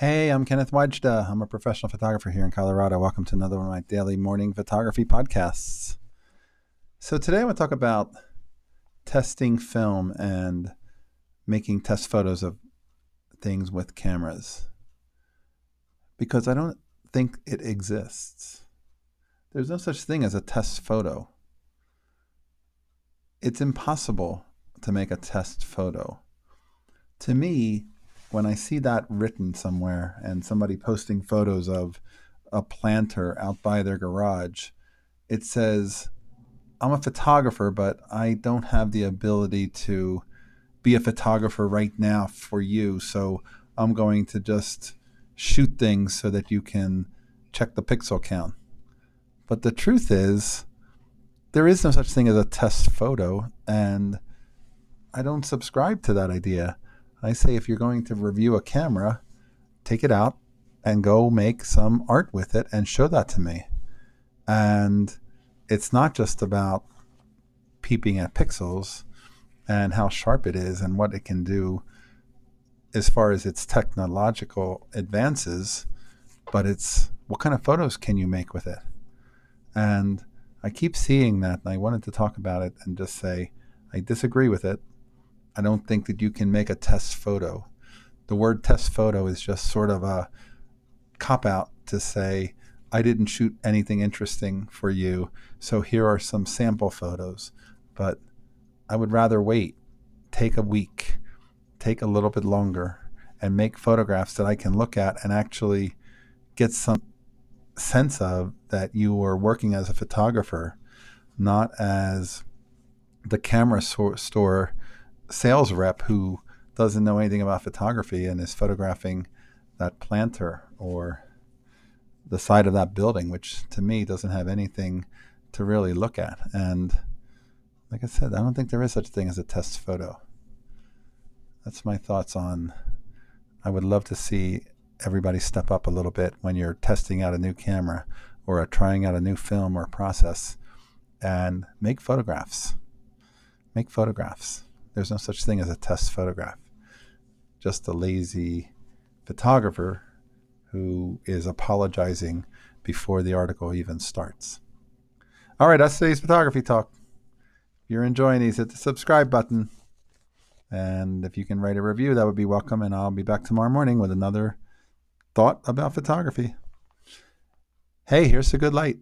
I'm Kenneth Wajda. I'm a professional photographer here in Colorado. Welcome to another one of my daily morning photography podcasts. So, today I want to talk about testing film and making test photos of things with cameras because I don't think it exists. There's no such thing as a test photo. It's impossible to make a test photo. To me, when I see that written somewhere and somebody posting photos of a planter out by their garage, it says, I'm a photographer, but I don't have the ability to be a photographer right now for you. So I'm going to just shoot things so that you can check the pixel count. But the truth is, there is no such thing as a test photo, and I don't subscribe to that idea. I say if you're going to review a camera, take it out and go make some art with it and show that to me. And it's not just about peeping at pixels and how sharp it is and what it can do as far as its technological advances, but it's what kind of photos can you make with it? And I keep seeing that, and I wanted to talk about it and just say I disagree with it. I don't think that you can make a test photo. The word test photo is just sort of a cop out to say, I didn't shoot anything interesting for you, so here are some sample photos. But I would rather wait, take a week, take a little bit longer, and make photographs that I can look at and actually get some sense of that you were working as a photographer, not as the camera so- store sales rep who doesn't know anything about photography and is photographing that planter or the side of that building, which to me doesn't have anything to really look at. And like I said, I don't think there is such a thing as a test photo. That's my thoughts on. I would love to see everybody step up a little bit when you're testing out a new camera or trying out a new film or process and make photographs. Make photographs. There's no such thing as a test photograph. Just a lazy photographer who is apologizing before the article even starts. All right, that's today's photography talk. If you're enjoying these, hit the subscribe button. And if you can write a review, that would be welcome. And I'll be back tomorrow morning with another thought about photography. Hey, here's a good light.